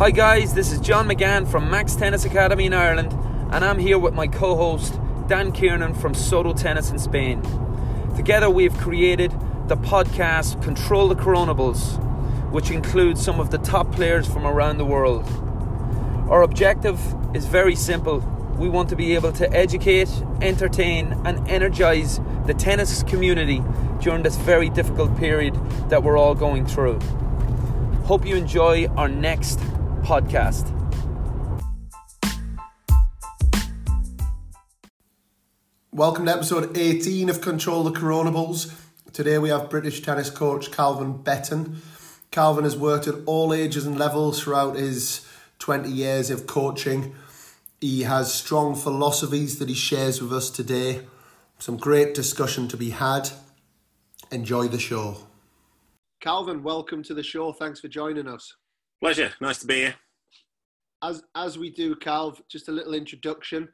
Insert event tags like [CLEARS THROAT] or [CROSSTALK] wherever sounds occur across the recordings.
Hi, guys, this is John McGann from Max Tennis Academy in Ireland, and I'm here with my co host Dan Kiernan from Soto Tennis in Spain. Together, we have created the podcast Control the Coronables, which includes some of the top players from around the world. Our objective is very simple. We want to be able to educate, entertain, and energize the tennis community during this very difficult period that we're all going through. Hope you enjoy our next podcast. Welcome to episode 18 of Control the Coronables. Today we have British tennis coach Calvin Betton. Calvin has worked at all ages and levels throughout his 20 years of coaching. He has strong philosophies that he shares with us today. Some great discussion to be had. Enjoy the show. Calvin, welcome to the show. Thanks for joining us. Pleasure. Nice to be here. As as we do, Calv, just a little introduction.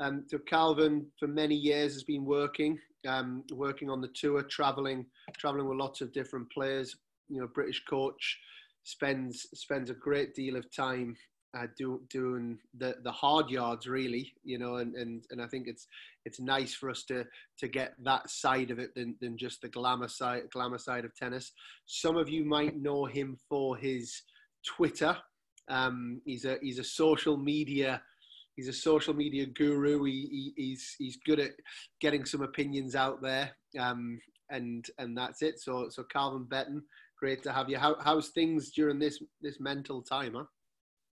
Um, so Calvin, for many years, has been working, um, working on the tour, traveling, traveling with lots of different players. You know, British coach spends spends a great deal of time uh, do, doing the the hard yards, really. You know, and, and and I think it's it's nice for us to to get that side of it than than just the glamour side glamour side of tennis. Some of you might know him for his Twitter. Um, he's a he's a social media he's a social media guru. He, he, he's he's good at getting some opinions out there, um, and and that's it. So so Calvin Betton, great to have you. How how's things during this this mental time, huh?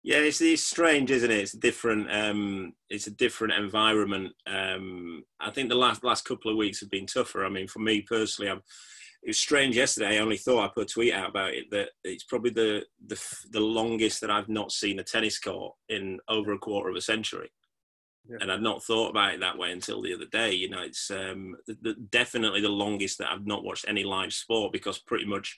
Yeah, it's, it's strange, isn't it? It's different. Um, it's a different environment. Um, I think the last last couple of weeks have been tougher. I mean, for me personally, I'm it was strange yesterday. I only thought I put a tweet out about it that it's probably the the the longest that I've not seen a tennis court in over a quarter of a century. Yeah. And I'd not thought about it that way until the other day. You know, it's um, the, the, definitely the longest that I've not watched any live sport because pretty much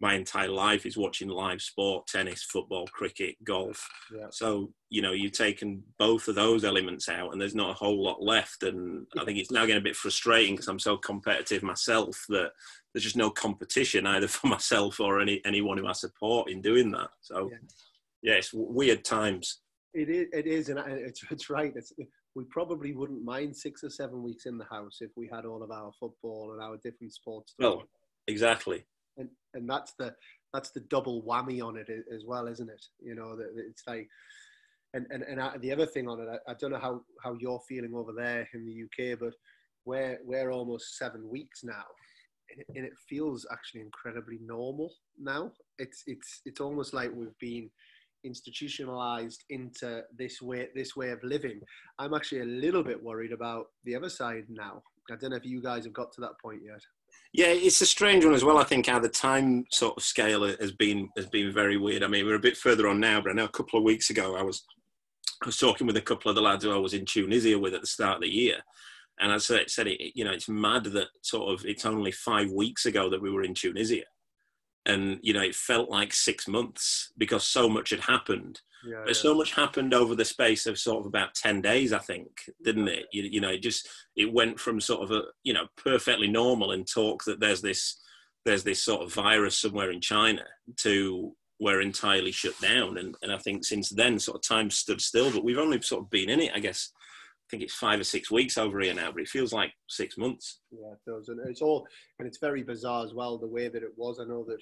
my entire life is watching live sport tennis football cricket golf yeah. so you know you've taken both of those elements out and there's not a whole lot left and i think it's now getting a bit frustrating because i'm so competitive myself that there's just no competition either for myself or any anyone who i support in doing that. So yeah, yeah it's weird times. It is it is and it's, it's right. It's, we probably wouldn't mind six or seven weeks in the house if we had all of our football and our different sports well exactly. And and that's the that's the double whammy on it as well, isn't it? You know, that it's like, and and and the other thing on it, I, I don't know how how you're feeling over there in the UK, but we're we're almost seven weeks now, and it, feels actually incredibly normal now. It's it's it's almost like we've been institutionalized into this way this way of living i'm actually a little bit worried about the other side now i don't know if you guys have got to that point yet yeah, it's a strange one as well. I think how the time sort of scale has been has been very weird. I mean, we're a bit further on now, but I know a couple of weeks ago I was I was talking with a couple of the lads who I was in Tunisia with at the start of the year, and I said, said it, you know, it's mad that sort of it's only five weeks ago that we were in Tunisia, and you know, it felt like six months because so much had happened. Yeah, but yeah. so much happened over the space of sort of about 10 days i think didn't it? You, you know it just it went from sort of a you know perfectly normal and talk that there's this there's this sort of virus somewhere in china to we're entirely shut down. And, and i think since then sort of time stood still but we've only sort of been in it i guess think it's five or six weeks over here now, but it feels like six months. Yeah, it does, and it's all, and it's very bizarre as well the way that it was. I know that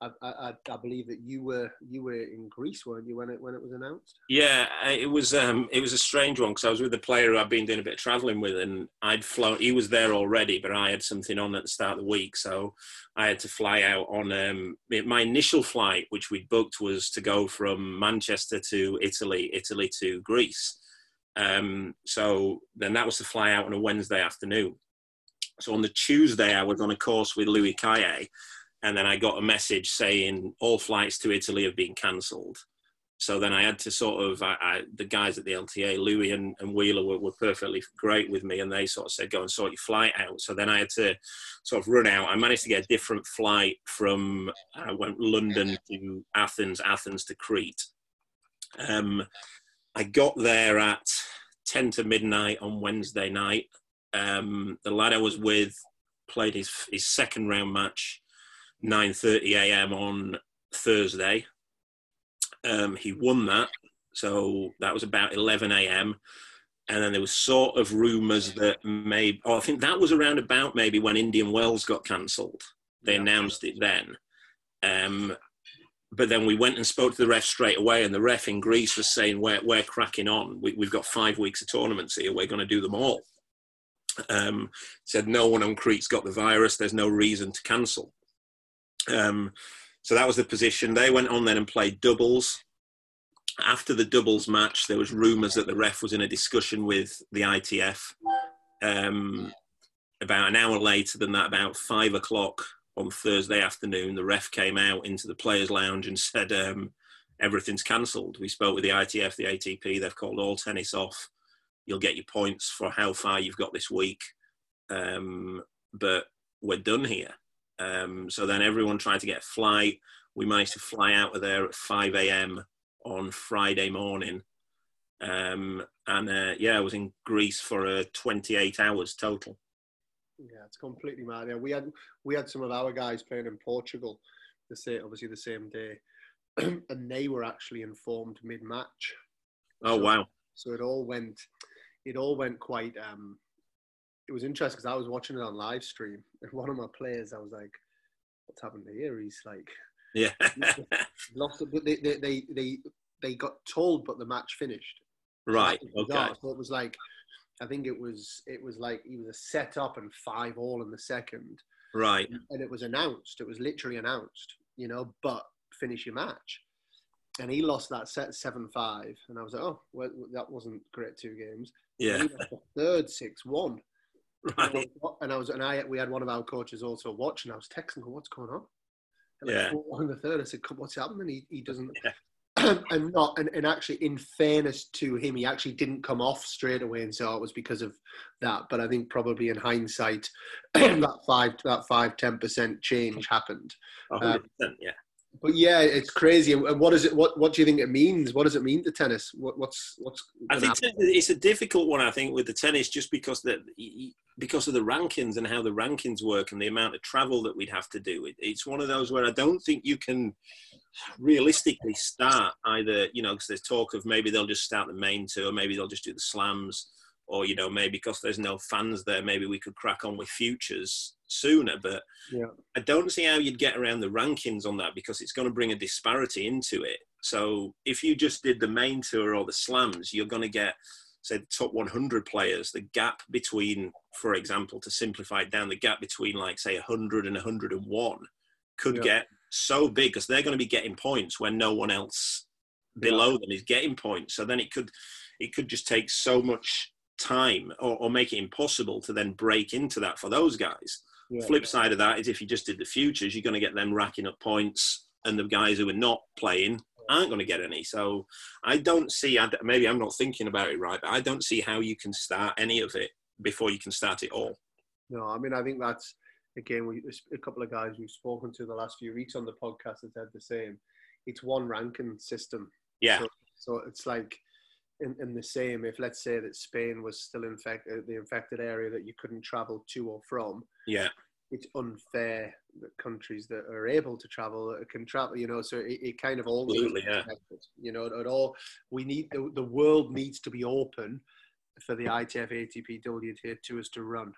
I, I, I, believe that you were you were in Greece, weren't you, when it when it was announced? Yeah, it was um, it was a strange one because I was with the player who I'd been doing a bit of travelling with, and I'd flown. He was there already, but I had something on at the start of the week, so I had to fly out on um, my initial flight, which we'd booked, was to go from Manchester to Italy, Italy to Greece. Um, so then that was to fly out on a Wednesday afternoon. So on the Tuesday, I was on a course with Louis Cayer and then I got a message saying all flights to Italy have been cancelled. So then I had to sort of, I, I, the guys at the LTA, Louis and, and Wheeler were, were, perfectly great with me and they sort of said, go and sort your flight out. So then I had to sort of run out. I managed to get a different flight from, I went London to Athens, Athens to Crete. Um, I got there at 10 to midnight on Wednesday night. Um, the lad I was with played his, his second round match 9:30 a.m. on Thursday, Um, he won that, so that was about 11 a.m. And then there was sort of rumours that maybe, oh, I think that was around about maybe when Indian Wells got cancelled. They announced it then. Um, but then we went and spoke to the ref straight away, and the ref in Greece was saying, "We're we're cracking on. We, we've got five weeks of tournaments here. We're going to do them all." Um, said no one on Crete's got the virus. There's no reason to cancel. Um, so that was the position. They went on then and played doubles. After the doubles match, there was rumours that the ref was in a discussion with the ITF. Um, about an hour later than that, about five o'clock on Thursday afternoon, the ref came out into the players' lounge and said um, everything's cancelled. We spoke with the ITF, the ATP. They've called all tennis off. You'll get your points for how far you've got this week, um, but we're done here. Um, so then everyone tried to get a flight. We managed to fly out of there at 5 a.m. on Friday morning. Um, and uh, yeah, I was in Greece for uh, 28 hours total. Yeah, it's completely mad. Yeah, we had we had some of our guys playing in Portugal, the same obviously the same day, [CLEARS THROAT] and they were actually informed mid match. Oh, So- wow. So it all went, it all went quite. Um, it was interesting because I was watching it on live stream, and one of my players, I was like, "What's happened here?" He's like, Yeah. [LAUGHS] "Lost it." But they they they they, they got told, but the match finished. right. Okay. So it was like, I think it was it was like he was a set up and five all in the second, Right. and it was announced. It was literally announced, you know. But finish your match, and he lost that set seven five, and I was like, oh, well, that wasn't great two games. Yeah. He lost the third six one, Right. and I was and I we had one of our coaches also watching. I was texting, what's going on? And Yeah. Oh, like, on the third, I said, what's happening? He, he doesn't. Yeah. [CLEARS THROAT] and not and, and actually in fairness to him he actually didn't come off straight away and oh, it was because of that. But i think probably in hindsight [CLEARS THROAT] that five that five ten percent change mm-hmm. happened. A hundred um, percent, Yeah. But yeah it's crazy and what is it what what do you think it means what does it mean to tennis what, what's what's I think it's a difficult one. I think with the tennis, just because that because of the rankings and how the rankings work and the amount of travel that we'd have to do. It, it's one of those where I don't think you can realistically start either. You know, because there's talk of maybe they'll just start the main tour, maybe they'll just do the slams, or you know, maybe because there's no fans there, maybe we could crack on with futures sooner. But Yeah. I don't see how you'd get around the rankings on that because it's going to bring a disparity into it. So if you just did the main tour or the slams, you're going to get, say, the top 100 players. The gap between, for example, to simplify it down, the gap between, like, say, 100 and 101 could Yeah. get so big because they're going to be getting points when no one else below them is getting points. So then it could, it could just take so much time or, or make it impossible to then break into that for those guys. yeah. Flip side of that is if you just did the futures, you're going to get them racking up points, and the guys who are not playing aren't going to get any. So I don't see. Maybe I'm not thinking about it right, but I don't see how you can start any of it before you can start it all. No, I mean, I think that's again, we a couple of guys we've spoken to the last few weeks on the podcast have said the same. It's one ranking system. Yeah, So, so it's like in, in the same. If let's say that Spain was still infected, the infected area that you couldn't travel to or from, yeah, it's unfair that countries that are able to travel uh, can travel. You know, so it, it kind of always Absolutely, yeah. You know, at all we need the, the world needs to be open for the ITF, ATP, WTA tours us to run.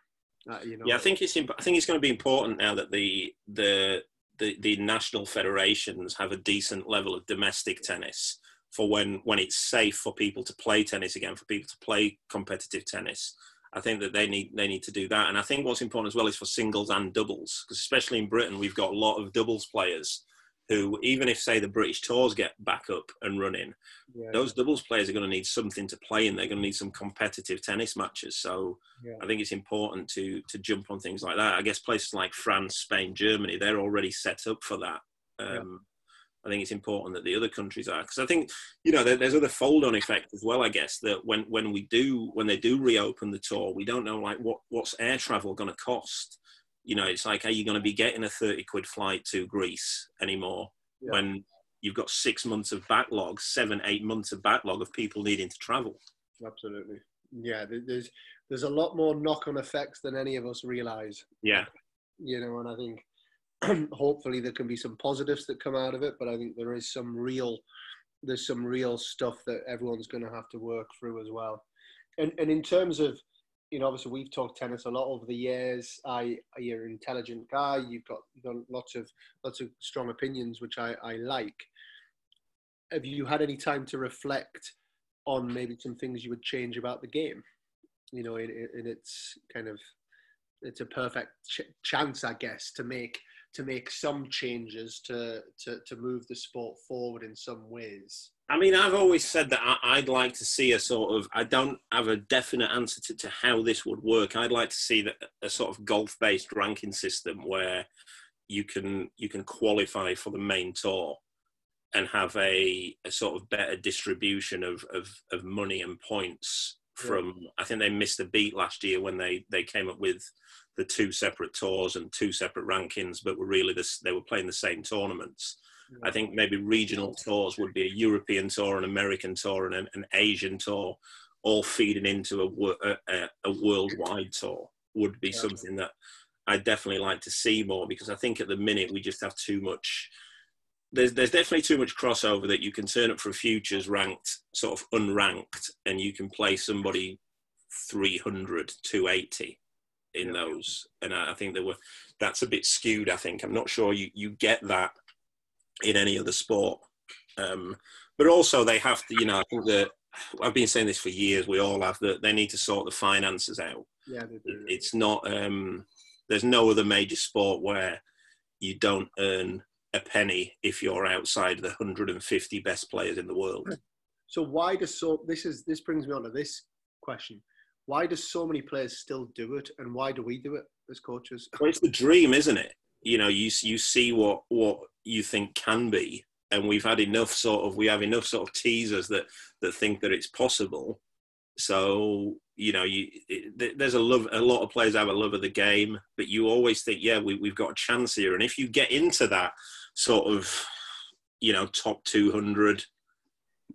Uh, you know, yeah. I think it's. imp- I think it's going to be important now that the the the, the national federations have a decent level of domestic tennis for when when it's safe for people to play tennis again, for people to play competitive tennis. I think that they need they need to do that, and I think what's important as well is for singles and doubles, because especially in Britain we've got a lot of doubles players who, even if say the British tours get back up and running, yeah. those doubles players are going to need something to play in. They're going to need some competitive tennis matches. So Yeah. I think it's important to to jump on things like that. I guess places like France, Spain, Germany, they're already set up for that. Um, I think it's important that the other countries are because I think you know there, there's other fold-on effect as well. I guess that when when we do when they do reopen the tour, we don't know like what what's air travel going to cost. You know, it's like are you going to be getting a thirty quid flight to Greece anymore Yeah. when you've got six months of backlog, seven eight months of backlog of people needing to travel. Absolutely. Yeah, there's there's a lot more knock-on effects than any of us realize. Yeah, You know, and I think [CLEARS THROAT] hopefully there can be some positives that come out of it, but I think there is some real there's some real stuff that everyone's going to have to work through as well. And and in terms of you know, obviously we've talked tennis a lot over the years. I, you're an intelligent guy. You've got, you've got lots of lots of strong opinions, which I, I like. Have you had any time to reflect on maybe some things you would change about the game? You know, in, in its kind of, it's a perfect ch- chance, I guess, to make to make some changes to, to to move the sport forward in some ways. I mean, I've always said that I, would like to see a sort of. I don't have a definite answer to, to how this would work. I'd like to see that a sort of golf-based ranking system where you can you can qualify for the main tour and have a, a sort of better distribution of, of, of money and points from yeah. I think they missed a beat last year when they, they came up with the two separate tours and two separate rankings, but were really this they were playing the same tournaments. I think maybe regional tours would be a European tour, an American tour, and an, an Asian tour, all feeding into a, a, a worldwide tour would be yeah. something that I definitely like to see more because I think at the minute we just have too much. There's there's definitely too much crossover that you can turn up for futures ranked, sort of unranked, and you can play somebody 300, 280 in those. And I think that were that's a bit skewed. I think I'm not sure you you get that in any other sport. Um, but also, they have to, you know, I think that I've been saying this for years. We all have that they need to sort the finances out. Yeah, they do. It's not. Um, there's no other major sport where you don't earn a penny if you're outside the 150 best players in the world. Hmm. So why does so? This is this brings me on to this question. Why does so many players still do it, and why do we do it as coaches? Well, it's the dream, isn't it? You know, you you see what what you think can be and we've had enough sort of we have enough sort of teasers that that think that it's possible so you know you it, there's a love a lot of players have a love of the game but you always think yeah we, we've got a chance here and if you get into that sort of you know top 200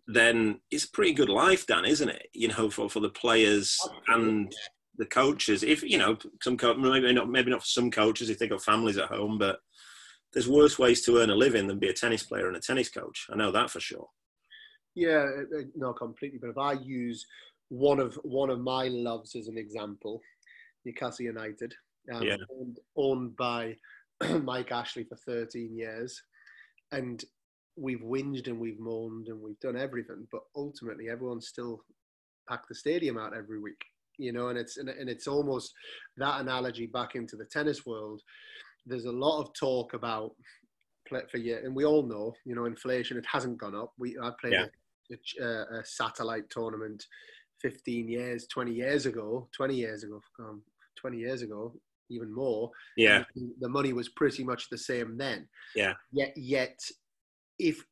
then it's a pretty good life dan isn't it you know for, for the players and the coaches if you know some maybe not maybe not for some coaches if they've got families at home but there's worse ways to earn a living than be a tennis player and a tennis coach. I know that for sure. Yeah, no, completely. But if I use one of one of my loves as an example, Newcastle United, um, yeah. owned, owned by [CLEARS THROAT] Mike Ashley for 13 years, and we've whinged and we've moaned and we've done everything, but ultimately everyone's still packed the stadium out every week, you know. And it's and, and it's almost that analogy back into the tennis world there's a lot of talk about for you, and we all know, you know, inflation. It hasn't gone up. We I played yeah. a, a, a, satellite tournament 15 years, 20 years ago, 20 years ago, um, 20 years ago, even more. Yeah, the money was pretty much the same then. Yeah. Yet, yet, if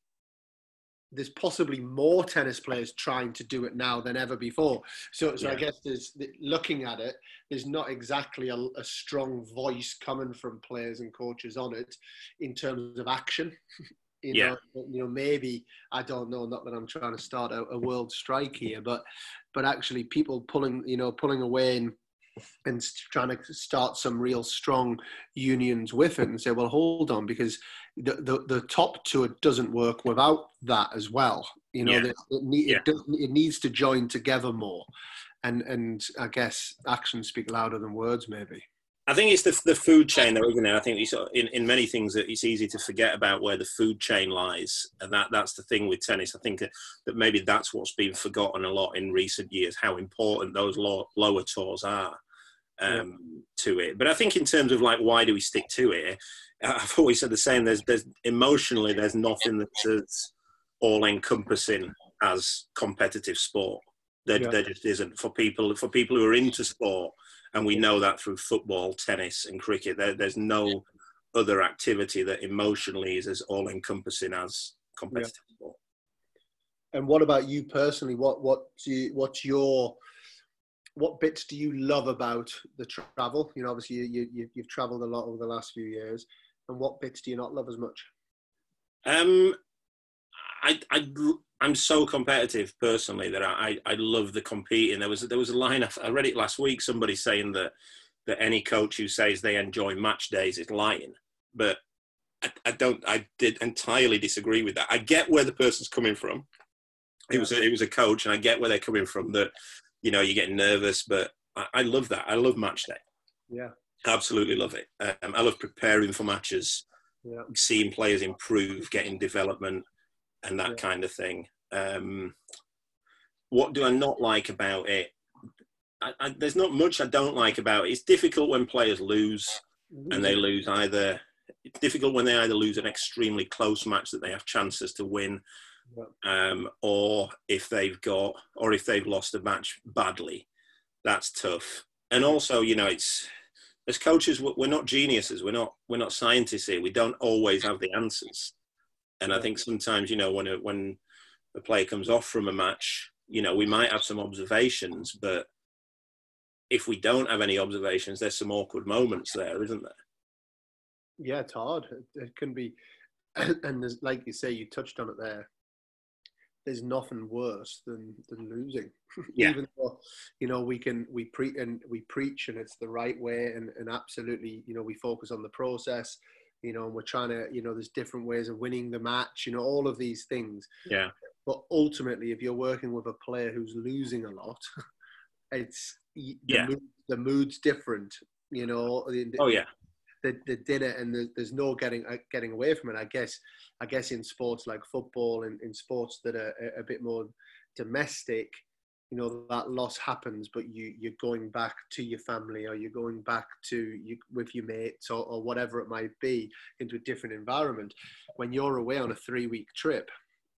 there's possibly more tennis players trying to do it now than ever before. So, so yeah. I guess there's looking at it, there's not exactly a, a, strong voice coming from players and coaches on it in terms of action. [LAUGHS] you yeah. know, you know, maybe I don't know. Not that I'm trying to start a, a world strike here, but but actually, people pulling, you know, pulling away and and trying to start some real strong unions with it and say, well, hold on, because the, the, the top tour doesn't work without that as well. You know, yeah. it, it, need, yeah. it, it, needs to join together more. And, and I guess actions speak louder than words, maybe. I think it's the, the food chain, though, isn't it? I think in, in many things that it's easy to forget about where the food chain lies, and that that's the thing with tennis. I think that, that maybe that's what's been forgotten a lot in recent years, how important those low, lower tours are um, yeah. to it. But I think in terms of like why do we stick to it, [LAUGHS] I've always said the same. There's there's emotionally there's nothing that's all encompassing as competitive sport. There, yeah. there just isn't for people for people who are into sport, and we know that through football, tennis, and cricket. There, there's no other activity that emotionally is as all encompassing as competitive yeah. sport. And what about you personally? What what do you, what's your what bits do you love about the travel? You know, obviously you, you you've travelled a lot over the last few years, and what bits do you not love as much? Um, I I I'm so competitive personally that I I love the competing. There was there was a line I read it last week. Somebody saying that that any coach who says they enjoy match days is lying, but I, I, don't. I did entirely disagree with that. I get where the person's coming from. It was a, it was a coach, and I get where they're coming from. That you know you're getting nervous, but I, I love that. I love match day. Yeah, absolutely love it. Um, I love preparing for matches, yeah. seeing players improve, getting development, and that yeah. kind of thing. Um, what do I not like about it? I, I, there's not much I don't like about it. It's difficult when players lose, and they lose either. It's difficult when they either lose an extremely close match that they have chances to win, um, or if they've got, or if they've lost a match badly. That's tough. And also, you know, it's as coaches, we're not geniuses. We're not we're not scientists here. We don't always have the answers. And I think sometimes, you know, when a, when a player comes off from a match, you know, we might have some observations, but if we don't have any observations, there's some awkward moments there, isn't there? Yeah, it's hard. It can be, [CLEARS THROAT] and there's like you say, you touched on it there. There's nothing worse than than losing. [LAUGHS] Yeah. Even though, you know, we can we pre and we preach and it's the right way and and absolutely, you know, we focus on the process. You know, and we're trying to, you know, there's different ways of winning the match. You know, all of these things. Yeah. But ultimately, if you're working with a player who's losing a lot, [LAUGHS] it's the, yeah. mood, the mood's different. You know. Oh yeah. The, the dinner and the, there's no getting uh, getting away from it. I guess I guess in sports like football and in sports that are a, a bit more domestic, you know that loss happens, but you you're going back to your family or you're going back to you with your mates or, or whatever it might be into a different environment. When you're away on a three week trip,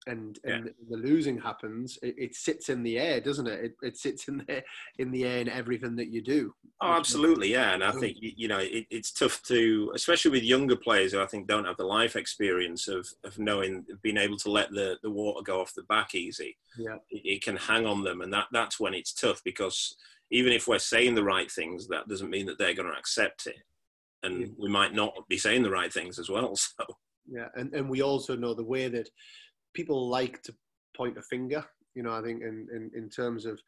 and and yeah. the losing happens, it, it, sits in the air, doesn't it? it? It sits in the in the air in everything that you do. Oh, absolutely, yeah. And I think you know it, it's tough to, especially with younger players who I think don't have the life experience of of knowing, being able to let the the water go off the back easy. Yeah, it, it can hang on them, and that that's when it's tough because even if we're saying the right things, that doesn't mean that they're going to accept it, and yeah. we might not be saying the right things as well. [LAUGHS] So yeah, and and we also know the way that people like to point a finger. You know, I think in, in, in terms of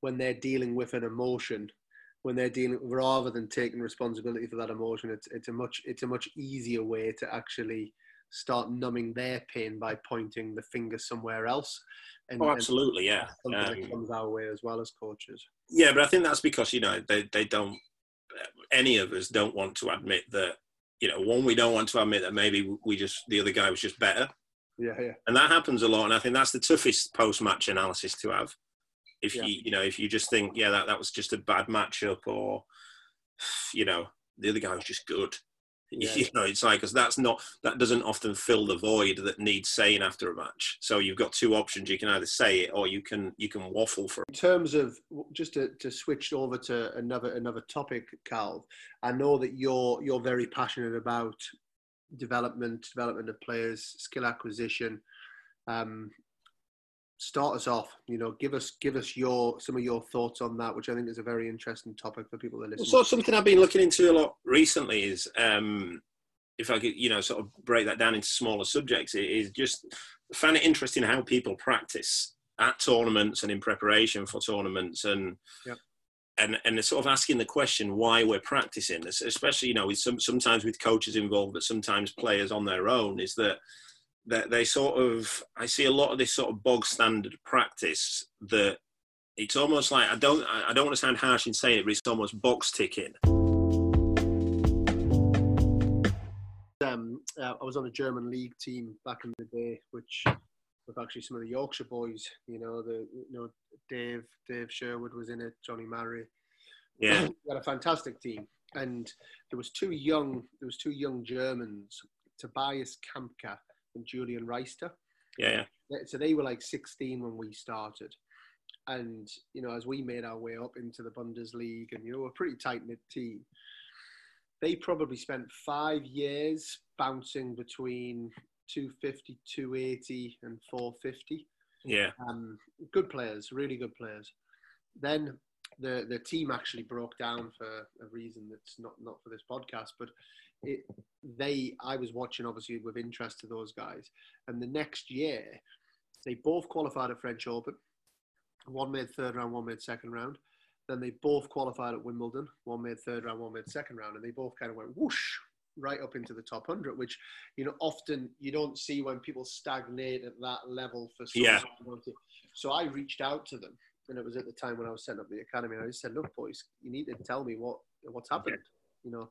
when they're dealing with an emotion, when they're dealing rather than taking responsibility for that emotion, it's it's a much it's a much easier way to actually start numbing their pain by pointing the finger somewhere else. And, oh, absolutely, and yeah. Something um, that comes our way as well as coaches. Yeah, but I think that's because you know they they don't any of us don't want to admit that you know one we don't want to admit that maybe we just the other guy was just better yeah, yeah. And that happens a lot, and I think that's the toughest post-match analysis to have. If yeah. you, you know, if you just think, yeah, that, that was just a bad matchup, or [SIGHS] you know, the other guy was just good. [LAUGHS] Yeah. You know, it's like because that's not that doesn't often fill the void that needs saying after a match. So you've got two options: you can either say it or you can you can waffle for. In terms of just to, to switch over to another another topic, Cal, I know that you're you're very passionate about development, development of players, skill acquisition. Um, start us off. You know, give us give us your some of your thoughts on that, which I think is a very interesting topic for people to listen. So something I've been looking into a lot recently is, um, if I could, you know, sort of break that down into smaller subjects, it is just find it interesting how people practice at tournaments and in preparation for tournaments and. Yep and and sort of asking the question why we're practicing, this, especially you know with some sometimes with coaches involved, but sometimes players on their own, is that that they sort of I see a lot of this sort of bog standard practice that it's almost like I don't I don't want to sound harsh in saying it, but it's almost box ticking. Um, uh, I was on a German league team back in the day, which with actually some of the Yorkshire boys. You know, the you know Dave Dave Sherwood was in it, Johnny Marray. Yeah, [CLEARS THROAT] we had a fantastic team, and there was two young there was two young Germans, Tobias Kamke and Julian Reister. Yeah, yeah. So they were like 16 when we started, and you know as we made our way up into the Bundesliga, and you know we're a pretty tight knit team. They probably spent five years bouncing between 250, 280, and 450. Yeah. Um, good players, really good players. Then the the team actually broke down for a reason that's not not for this podcast, but it, they I was watching obviously with interest to those guys, and the next year they both qualified at French Open. One made third round, one made second round. Then they both qualified at Wimbledon. One made third round, one made second round, and they both kind of went whoosh right up into the top 100 which you know often you don't see when people stagnate at that level for so Yeah. long. so i reached out to them and it was at the time when i was setting up the academy and i just said look boys you need to tell me what what's happened you know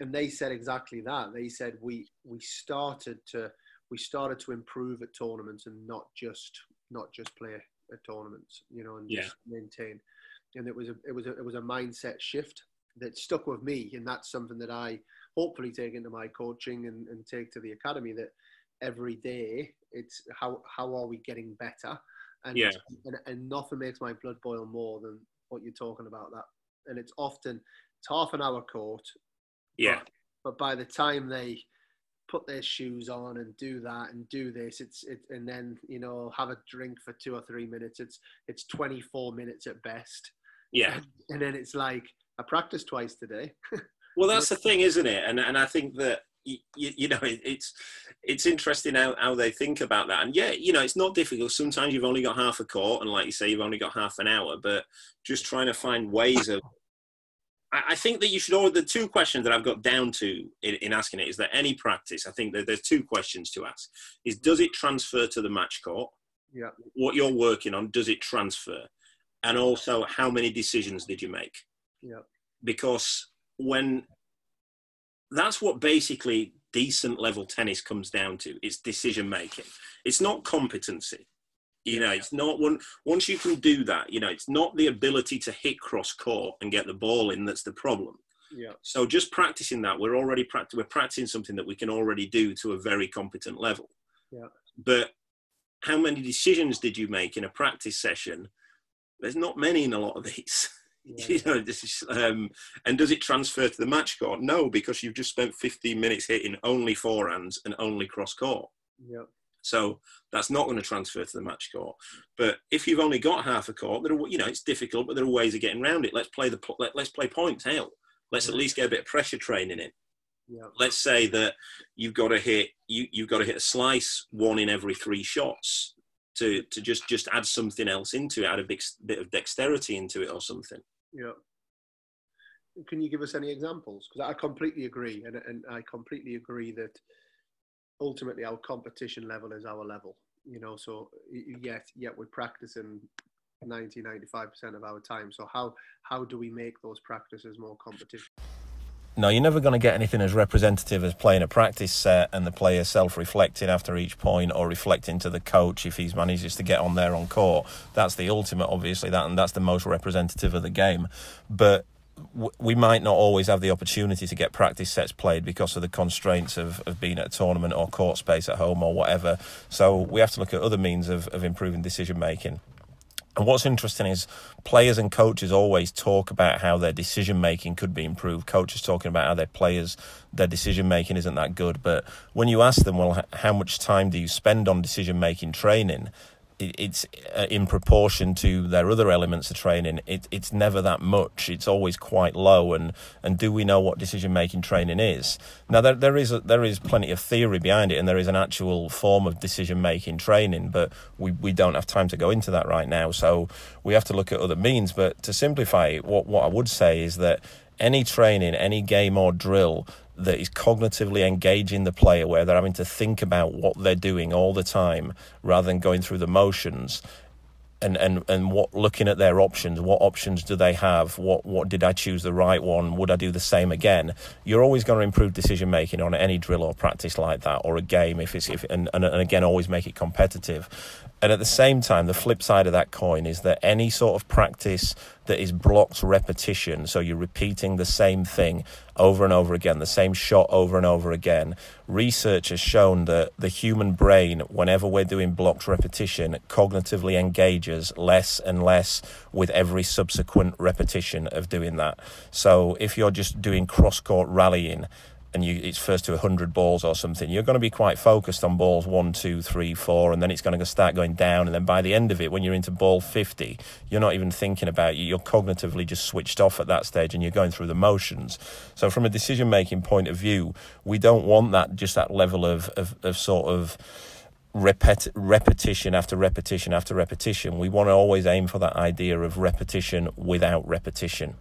and they said exactly that they said we we started to we started to improve at tournaments and not just not just play at tournaments you know and Yeah. just maintain and it was a it was a it was a mindset shift that stuck with me and that's something that i hopefully take into my coaching and, and take to the academy that every day it's how how are we getting better and, Yeah. and and nothing makes my blood boil more than what you're talking about that and it's often it's half an hour court Yeah. but by the time they put their shoes on and do that and do this it's it and then you know have a drink for two or three minutes it's it's 24 minutes at best Yeah. and then it's like i practiced twice today [LAUGHS] Well, that's the thing, isn't it? And and I think that you, you know [LAUGHS] it, it's it's interesting how, how they think about that. And yeah, you know, it's not difficult. Sometimes you've only got half a court, and like you say, you've only got half an hour. But just trying to find ways of. I, I think that you should always. The two questions that I've got down to in, in asking it is that any practice. I think that there's two questions to ask: is does it transfer to the match court? yeah What you're working on, does it transfer? And also, how many decisions did you make? yeah because when that's what basically decent level tennis comes down to it's decision making. It's not competency. You know it's not one once you can do that you know it's not the ability to hit cross court and get the ball in that's the problem. Yeah. So just practicing that we're already practicing we're practicing something that we can already do to a very competent level. Yeah. but how many decisions did you make in a practice session? There's not many in a lot of these [LAUGHS] yeah, [LAUGHS] you know, this is, um, and does it transfer to the match court? No, because you've just spent 15 minutes hitting only forehands and only cross court. yeah So that's not going to transfer to the match court. But if you've only got half a court, there are, you know, it's difficult, but there are ways of getting around it. Let's play the let, let's play points out. Let's at least get a bit of pressure training in. yeah Let's say that you've got to hit you you've got to hit a slice one in every three shots to to just just add something else into it, add a big bit of dexterity into it or something. yeah. Can you give us any examples? Because i completely agree and, and i completely agree that ultimately our competition level is our level you know so yet yet we're practicing 90 95% of our time. So how how do we make those practices more competition No, you're never going to get anything as representative as playing a practice set and the player self reflecting after each point or reflecting to the coach if he's manages to get on there on court. That's the ultimate, obviously, that and that's the most representative of the game. But we might not always have the opportunity to get practice sets played because of the constraints of, of being at a tournament or court space at home or whatever. So we have to look at other means of, of improving decision making. And what's interesting is players and coaches always talk about how their decision making could be improved. Coaches talking about how their players, their decision making isn't that good. But when you ask them, well, how much time do you spend on decision making training? It, it's uh, in proportion to their other elements of training. It, it's never that much. It's always quite low. And, and do we know what decision making training is? Now there there is a, there is plenty of theory behind it, and there is an actual form of decision making training, but we, we don't have time to go into that right now. So we have to look at other means. But to simplify what what I would say is that any training, any game or drill that is cognitively engaging the player, where they're having to think about what they're doing all the time rather than going through the motions, and and and what looking at their options. What options do they have? What what did i choose the right one? Would i do the same again? You're always going to improve decision making on any drill or practice like that or a game if it's if and, and, and again always make it competitive and at the same time the flip side of that coin is that any sort of practice that is blocked repetition so you're repeating the same thing over and over again the same shot over and over again research has shown that the human brain whenever we're doing blocked repetition cognitively engages less and less with every subsequent repetition of doing that. So if you're just doing cross court rallying and you it's first to 100 balls or something you're going to be quite focused on balls one two three four and then it's going to start going down and then by the end of it when you're into ball 50 you're not even thinking about it you're cognitively just switched off at that stage and you're going through the motions. So from a decision making point of view we don't want that just that level of of, of sort of repet- repetition after repetition after repetition. We want to always aim for that idea of repetition without repetition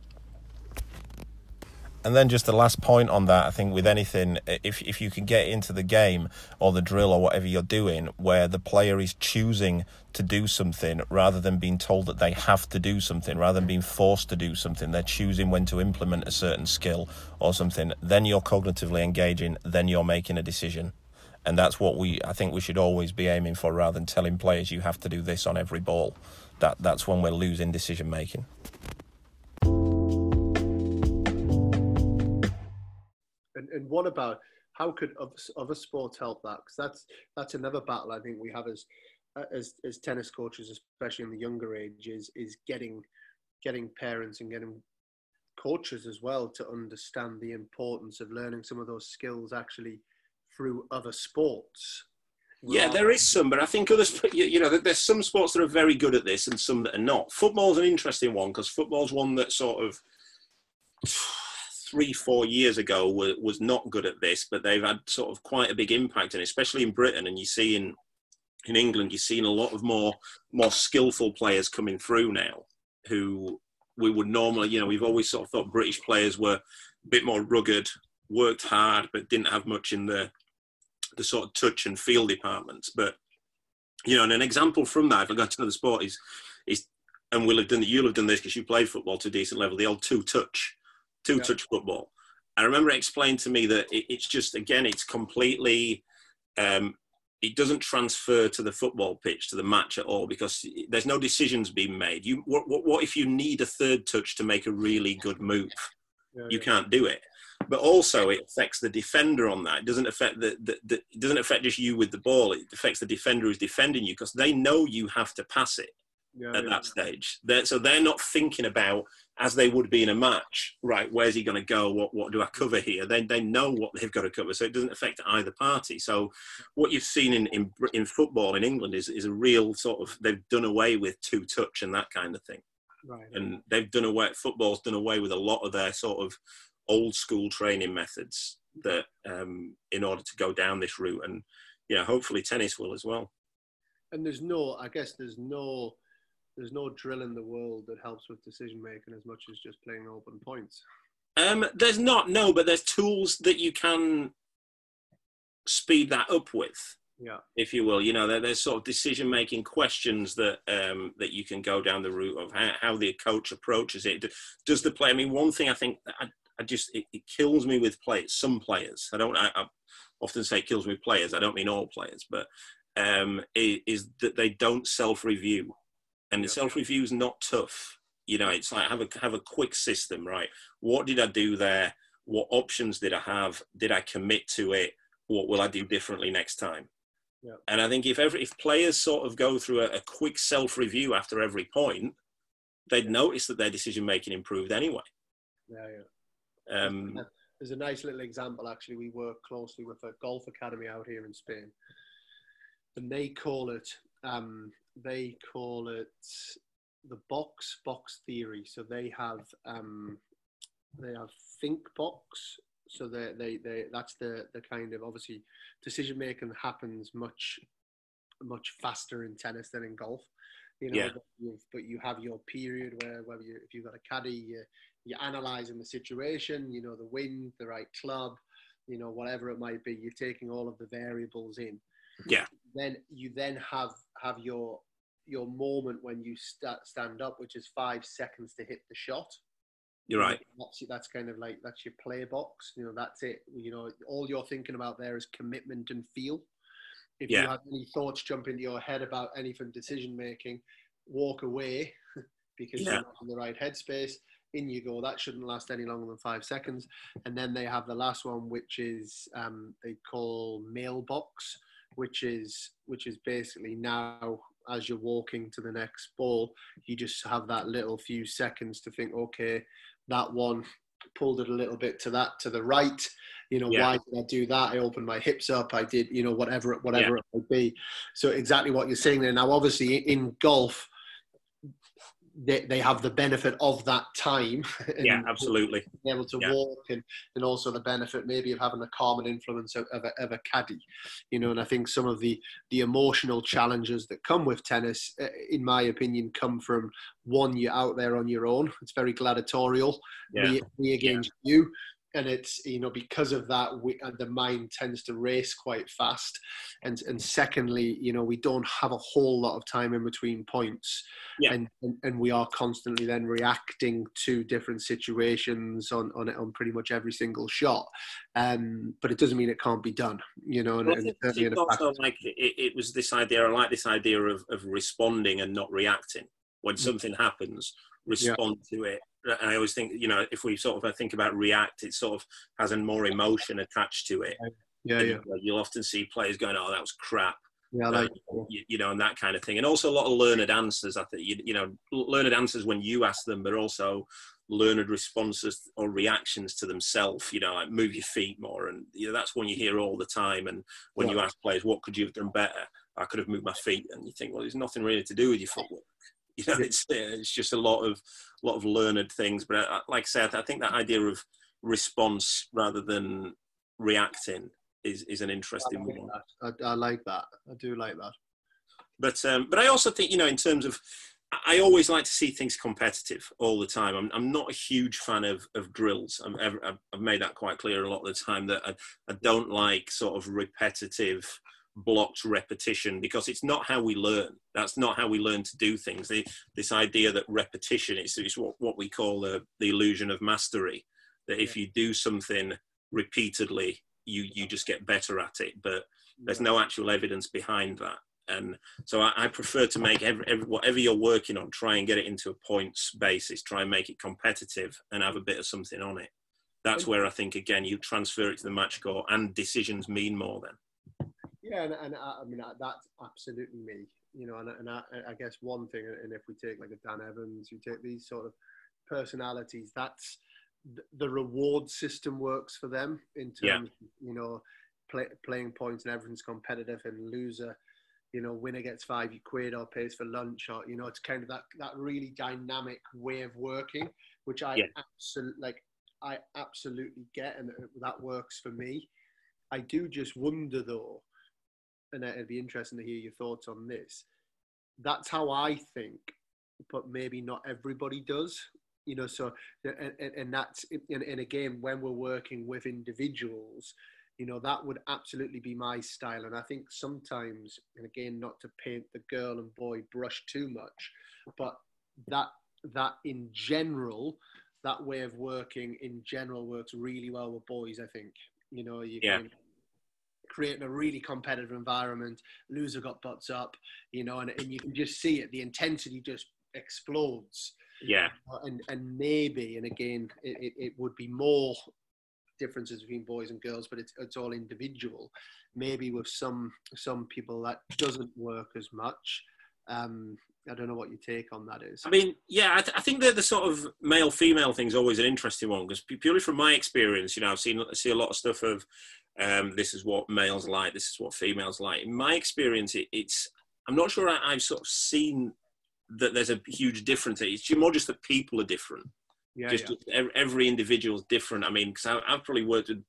And then just the last point on that, I think with anything, if if you can get into the game or the drill or whatever you're doing, where the player is choosing to do something rather than being told that they have to do something, rather than being forced to do something, they're choosing when to implement a certain skill or something. Then you're cognitively engaging. Then you're making a decision, and that's what we I think we should always be aiming for, rather than telling players you have to do this on every ball. That that's when we're losing decision making. And, what about how could other, other sports help that? Because that's that's another battle I think we have as uh, as as tennis coaches, especially in the younger ages, is getting getting parents and getting coaches as well to understand the importance of learning some of those skills actually through other sports. Yeah, there is some, but I think others, you know, there's some sports that are very good at this and some that are not. Football's an interesting one because football's one that sort of three, four years ago was, was not good at this, but they've had sort of quite a big impact, and especially in Britain. And you see in in England, you're seeing a lot of more more skillful players coming through now, who we would normally, you know, we've always sort of thought British players were a bit more rugged, worked hard, but didn't have much in the the sort of touch and feel departments. But you know, and an example from that, if I got to know the sport, is is and we'll have done you'll have done this because you played football to a decent level, the old two touch two yeah. touch football. I remember it explained to me that it, it's just again, it's completely. Um, it doesn't transfer to the football pitch to the match at all because there's no decisions being made. You what, what, what if you need a third touch to make a really good move? Yeah, you yeah. can't do it. But also, it affects the defender on that. It doesn't affect the, the, the it doesn't affect just you with the ball. It affects the defender who's defending you because they know you have to pass it yeah, at that stage. They're, so they're not thinking about as they would be in a match, right, where's he going to go? What, what do I cover here? They, they know what they've got to cover, so it doesn't affect either party. So, what you've seen in, in, in football in England is, is a real sort of, they've done away with two touch and that kind of thing. Right. And they've done away, football's done away with a lot of their sort of old school training methods that um, in order to go down this route. And, yeah, hopefully tennis will as well. And there's no, I guess there's no, there's no drill in the world that helps with decision making as much as just playing open points. Um, there's not no, but there's tools that you can speed that up with. Yeah, if you will, you know, there, there's sort of decision making questions that um, that you can go down the route of how, how, the coach approaches it. Does the play? I mean, one thing I think I, I just it, it, kills me with players. Some players, I don't. I, I often say it kills me with players. I don't mean all players, but um, is, is that they don't self review and the self review is not tough. You know, it's like have a have a quick system, right? What did I do there? What options did I have? Did I commit to it? What will I do differently next time? Yeah. And I think if every if players sort of go through a, a quick self review after every point, they'd yeah. notice that their decision making improved anyway. Yeah, yeah. Um, There's a nice little example. Actually, we work closely with a golf academy out here in Spain, and they call it um, they call it the box box theory. So they have um, they have think box. So they, they they that's the the kind of obviously decision making happens much much faster in tennis than in golf. You know, yeah. but, but you have your period where whether you if you've got a caddy, you, you're analysing the situation. You know the wind, the right club, you know whatever it might be. You're taking all of the variables in. Yeah. Then you then have have your your moment when you st- stand up, which is five seconds to hit the shot. You're right. That's that's kind of like that's your play box. You know, that's it. You know, all you're thinking about there is commitment and feel. If yeah. you have any thoughts jump into your head about anything decision making, walk away [LAUGHS] because yeah. you're not in the right headspace. In you go. That shouldn't last any longer than five seconds. And then they have the last one, which is um, they call mailbox, which is which is basically now as you're walking to the next ball, you just have that little few seconds to think, okay, that one pulled it a little bit to that to the right. You know, yeah. why did I do that? I opened my hips up. I did, you know, whatever whatever yeah. it might be. So exactly what you're saying there. Now, obviously, in golf, they, they have the benefit of that time. [LAUGHS] yeah, absolutely. Being able to Yeah. walk and, and also the benefit maybe of having a calming influence of, of, a, of a caddy, you know. And I think some of the the emotional challenges that come with tennis, uh, in my opinion, come from one you're out there on your own. It's very gladiatorial, Yeah. me, me against you. And it's you know because of that, we, uh, the mind tends to race quite fast, and and secondly, you know we don't have a whole lot of time in between points, Yeah. and, and and we are constantly then reacting to different situations on on on pretty much every single shot, um, but it doesn't mean it can't be done, you know. And, Well, and think certainly in it's also like it, it was this idea. I like this idea of, of responding and not reacting when Mm. something happens. Respond to it. And I always think, you know, if we sort of think about react, it sort of has a more emotion attached to it. yeah, yeah, uh, You'll often see players going, "Oh, that was crap," yeah, uh, you, you know, and that kind of thing. And also a lot of learned answers. I think you, you know, learned answers when you ask them, but also learned responses or reactions to themselves. You know, like move your feet more, and you know that's one you hear all the time. And when you ask players, "What could you have done better?" I could have moved my feet, and you think, well, there's nothing really to do with your footwork. You know, [LAUGHS] it's it's just a lot of lot of learned things. But uh, like I said, I think that idea of response rather than reacting is is an interesting I, one. like that. I, I like that. I do like that. But um, but I also think you know in terms of I I always like to see things competitive all the time. I'm I'm not a huge fan of of drills. I've I've made that quite clear a lot of the time that I, I don't like sort of repetitive blocked repetition because it's not how we learn. That's not how we learn to do things. The, this idea that repetition is, is what, what we call the, the illusion of mastery. That if you do something repeatedly, you you just get better at it. But mm. there's no actual evidence behind that and so I, I prefer to make every, every, whatever you're working on try and get it into a points basis try and make it competitive and have a bit of something on it that's where i think again you transfer it to the match score and decisions mean more then Yeah, and, and I, I mean that's absolutely me. You know, and, and I, I guess one thing, and if we take like a Dan Evans, you take these sort of personalities, that's the, reward system works for them in Yeah. terms, of, you know, play, playing points and everything's competitive and loser. You know, winner gets five quid or pays for lunch, or you know, it's kind of that that really dynamic way of working, which I Yeah. absolutely like. I absolutely get, and that works for me. I do just wonder though, and it'd be interesting to hear your thoughts on this. That's how I think, but maybe not everybody does. You know, so and, and, and that's and, and again when we're working with individuals, you know that would absolutely be my style. And I think sometimes, and again, not to paint the girl and boy brush too much, but that that in general, that way of working in general works really well with boys. I think you know you Yeah. can creating a really competitive environment. Loser got butts up, you know, and, and you can just see it. The intensity just explodes. yeah And and maybe, and again, it, it, would be more differences between boys and girls, but it's it's all individual. Maybe with some some people that doesn't work as much. Um, I don't know what your take on that is. I mean, yeah, I, th- I think that the sort of male female thing is always an interesting one because purely from my experience, you know, I've seen I see a lot of stuff of um, this is what males like, this is what females like. In my experience, it, it's I'm not sure I, I've sort of seen that there's a huge difference. It's more just that people are different. yeah, just yeah. ev- every individual's different. I mean, because I've probably worked with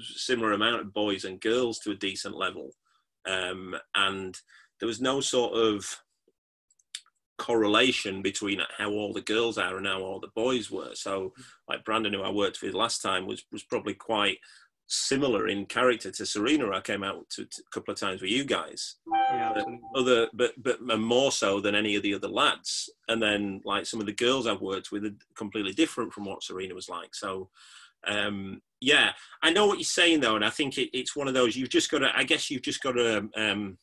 similar amount of boys and girls to a decent level, um, and there was no sort of correlation between how all the girls are and how all the boys were. So, like Brandon, who I worked with last time, was was probably quite similar in character to Serena. I came out to, to a couple of times with you guys. Yeah, but other but but more so than any of the other lads. And then like some of the girls i've worked with are completely different from what serena was like. So um yeah i know what you're saying though and i think it, it's one of those you've just got to i guess you've just got to um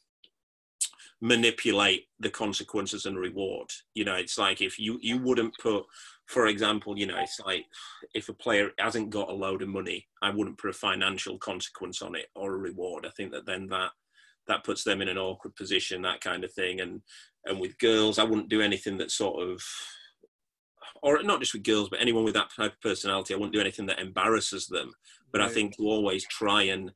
manipulate the consequences and reward. You know it's like if you you wouldn't put for example you know it's like if a player hasn't got a load of money i wouldn't put a financial consequence on it or a reward i think that then that that puts them in an awkward position, that kind of thing. And and with girls, I wouldn't do anything that sort of, or not just with girls, but anyone with that type of personality, I wouldn't do anything that embarrasses them. But I think to always try and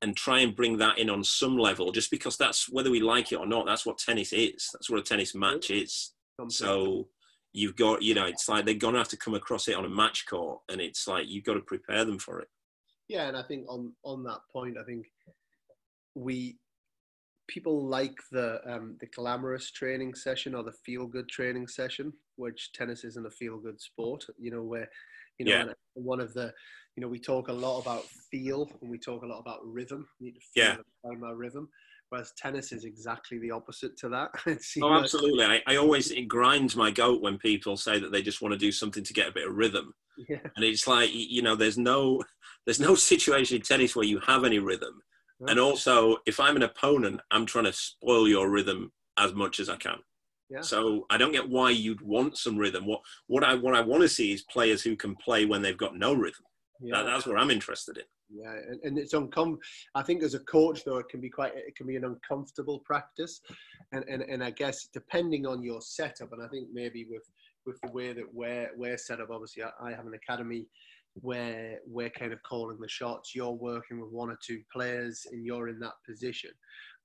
and try and bring that in on some level, just because that's whether we like it or not, that's what tennis is. That's what a tennis match is. Completely. So you've got you know it's like they're gonna have to come across it on a match court, and it's like you've got to prepare them for it. Yeah, and I think on on that point, I think we people like the um, the glamorous training session or the feel good training session, which tennis isn't a feel good sport. You know where you know Yeah. one of the you know we talk a lot about feel and we talk a lot about rhythm. You need to feel Yeah. find my rhythm. Whereas tennis is exactly the opposite to that. [LAUGHS] Oh, absolutely. I, I always it grinds my goat when people say that they just want to do something to get a bit of rhythm, Yeah, and it's like you know, there's no [LAUGHS] there's no [LAUGHS] situation in tennis where you have any rhythm. No. And also, if I'm an opponent, I'm trying to spoil your rhythm as much as I can. Yeah. So I don't get why you'd want some rhythm. What what I what I want to see is players who can play when they've got no rhythm. Yeah. That, that's what I'm interested in. Yeah, and, and it's uncom. I think as a coach, though, it can be quite. It can be an uncomfortable practice, and and, and I guess depending on your setup, and I think maybe with with the way that we're we're set up, obviously, I, I have an academy where we're kind of calling the shots. You're working with one or two players, and you're in that position.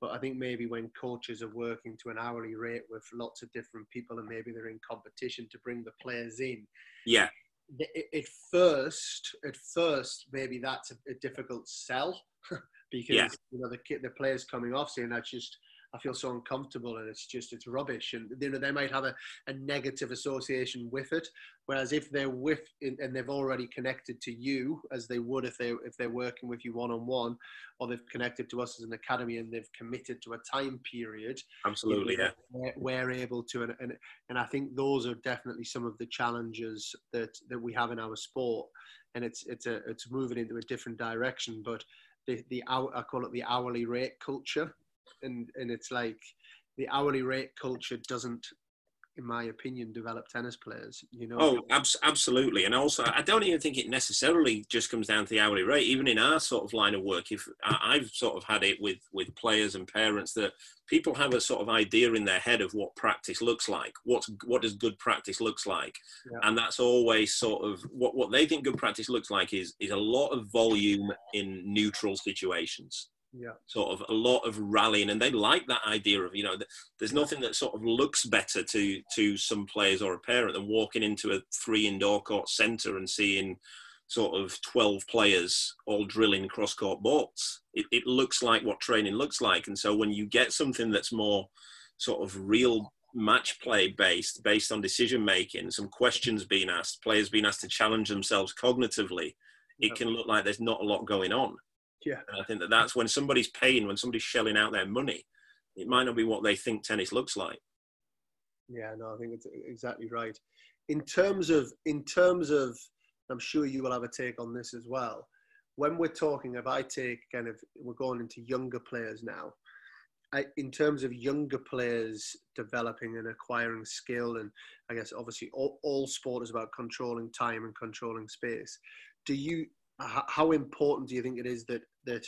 But I think maybe when coaches are working to an hourly rate with lots of different people, and maybe they're in competition to bring the players in, Yeah, at first, at first, maybe that's a, a difficult sell [LAUGHS] because Yeah. you know the the players coming off saying that's just I feel so uncomfortable and it's just it's rubbish and you know they might have a, a negative association with it. Whereas if they're with and they've already connected to you as they would if they if they're working with you one on one, or they've connected to us as an academy and they've committed to a time period, absolutely. Yeah. we're, we're able to and, and and I think those are definitely some of the challenges that that we have in our sport and it's it's a it's moving into a different direction but the the hour I call it the hourly rate culture and and it's like the hourly rate culture doesn't in my opinion develop tennis players you know Oh, abs- absolutely. And also, I don't even think it necessarily just comes down to the hourly rate. Even in our sort of line of work, if I've sort of had it with with players and parents that people have a sort of idea in their head of what practice looks like. What's what does good practice looks like, Yeah. and that's always sort of what what they think good practice looks like is is a lot of volume in neutral situations yeah. sort of a lot of rallying and they like that idea of you know there's nothing that sort of looks better to to some players or a parent than walking into a three indoor court center and seeing sort of 12 players all drilling cross court balls. It, it looks like what training looks like and so when you get something that's more sort of real match play based based on decision making some questions being asked players being asked to challenge themselves cognitively Yeah. it can look like there's not a lot going on yeah and I think that that's when somebody's paying, when somebody's shelling out their money, it might not be what they think tennis looks like. Yeah, no, I think it's exactly right. In terms of, in terms of, I'm sure you will have a take on this as well. When we're talking, if I take kind of, we're going into younger players now. I, in terms of younger players developing and acquiring skill, and I guess obviously all, all sport is about controlling time and controlling space. Do you, how important do you think it is that that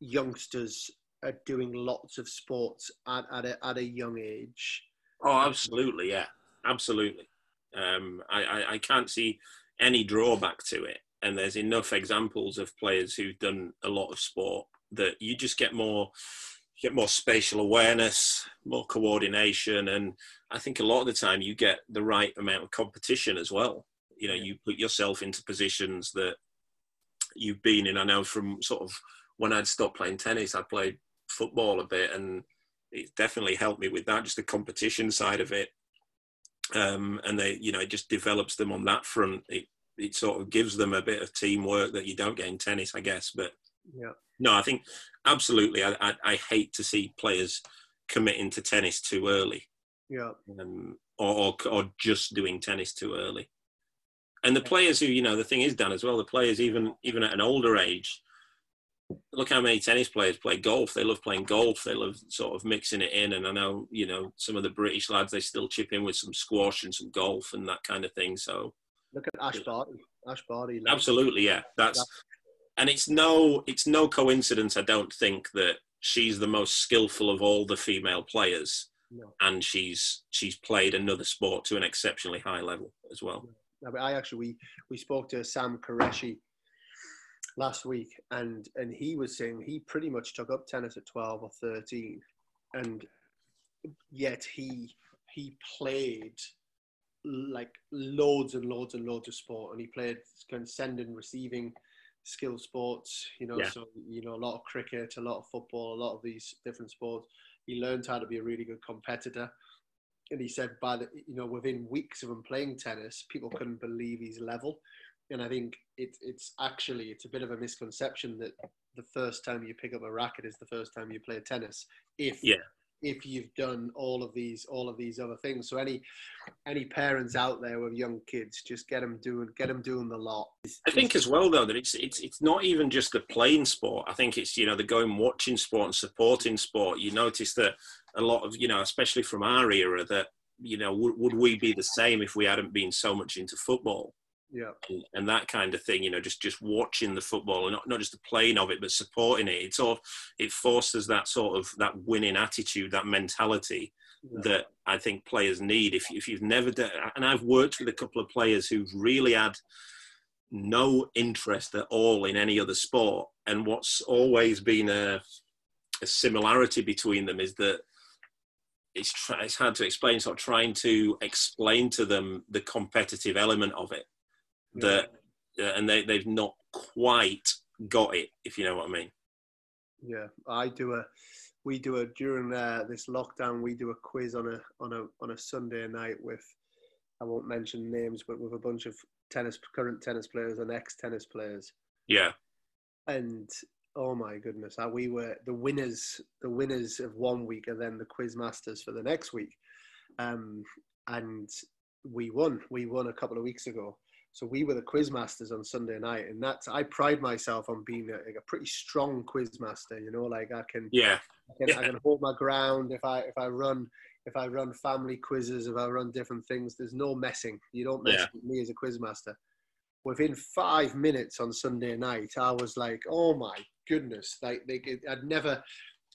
youngsters are doing lots of sports at, at, a, at a young age? Oh, absolutely, yeah, absolutely. Um, I, I, I can't see any drawback to it, and there's enough examples of players who've done a lot of sport that you just get more get more spatial awareness, more coordination, and I think a lot of the time you get the right amount of competition as well. You know, you put yourself into positions that you've been in. I know from sort of when I'd stopped playing tennis, I played football a bit, and it definitely helped me with that, just the competition side of it. Um, and they, you know, it just develops them on that front. It it sort of gives them a bit of teamwork that you don't get in tennis, I guess. But Yeah. no, I think absolutely. I, I, I hate to see players committing to tennis too early, Yeah. um, or, or or just doing tennis too early. And the players who, you know, the thing is, done as well. The players, even even at an older age, look how many tennis players play golf. They love playing golf. They love sort of mixing it in. And I know, you know, some of the British lads, they still chip in with some squash and some golf and that kind of thing. So Look at Ash Barty. Ash Barty. like- absolutely, yeah, that's and it's no it's no coincidence. I don't think that she's the most skillful of all the female players, No. and she's she's played another sport to an exceptionally high level as well. Mean, I actually we we spoke to Sam Qureshi last week, and and he was saying he pretty much took up tennis at twelve or thirteen, and yet he he played like loads and loads and loads of sport, and he played kind of sending, receiving, skill sports. You know, Yeah. so you know a lot of cricket, a lot of football, a lot of these different sports. He learned how to be a really good competitor, and he said by the you know within weeks of him playing tennis, people couldn't believe his level. And I think it's it's actually it's a bit of a misconception that the first time you pick up a racket is the first time you play tennis. If Yeah. If you've done all of these all of these other things. So any any parents out there with young kids, just get them doing get them doing the lot. I think as well though that it's it's it's not even just the playing sport. I think it's you know the going watching sport and supporting sport. You notice that a lot of you know especially from our era that you know would, would we be the same if we hadn't been so much into football yeah, and, and that kind of thing. You know just just watching the football and not not just the playing of it but supporting it. It's all it forces that sort of that winning attitude, that mentality yeah. that I think players need. If, if you've never done, and I've worked with a couple of players who've really had no interest at all in any other sport, and what's always been a, a similarity between them is that it's it's hard to explain. Sort of trying to explain to them the competitive element of it, that uh, and they they've not quite got it. If you know what I mean. Yeah, I do a. We do a during uh, this lockdown. We do a quiz on a on a on a Sunday night with. I won't mention names, but with a bunch of tennis current tennis players and ex tennis players, Yeah, and oh my goodness, uh, we were the winners. The winners of one week, and then the quiz masters for the next week, um, and we won. We won a couple of weeks ago. So we were the quiz masters on Sunday night, and that's I pride myself on being a, a pretty strong quiz master. You know, like I can yeah, I can, I can hold my ground if I if I run if I run family quizzes if I run different things. There's no messing. You don't mess Yeah. with me as a quiz master. Within five minutes on Sunday night, I was like, "Oh my goodness!" Like they, could- I'd never,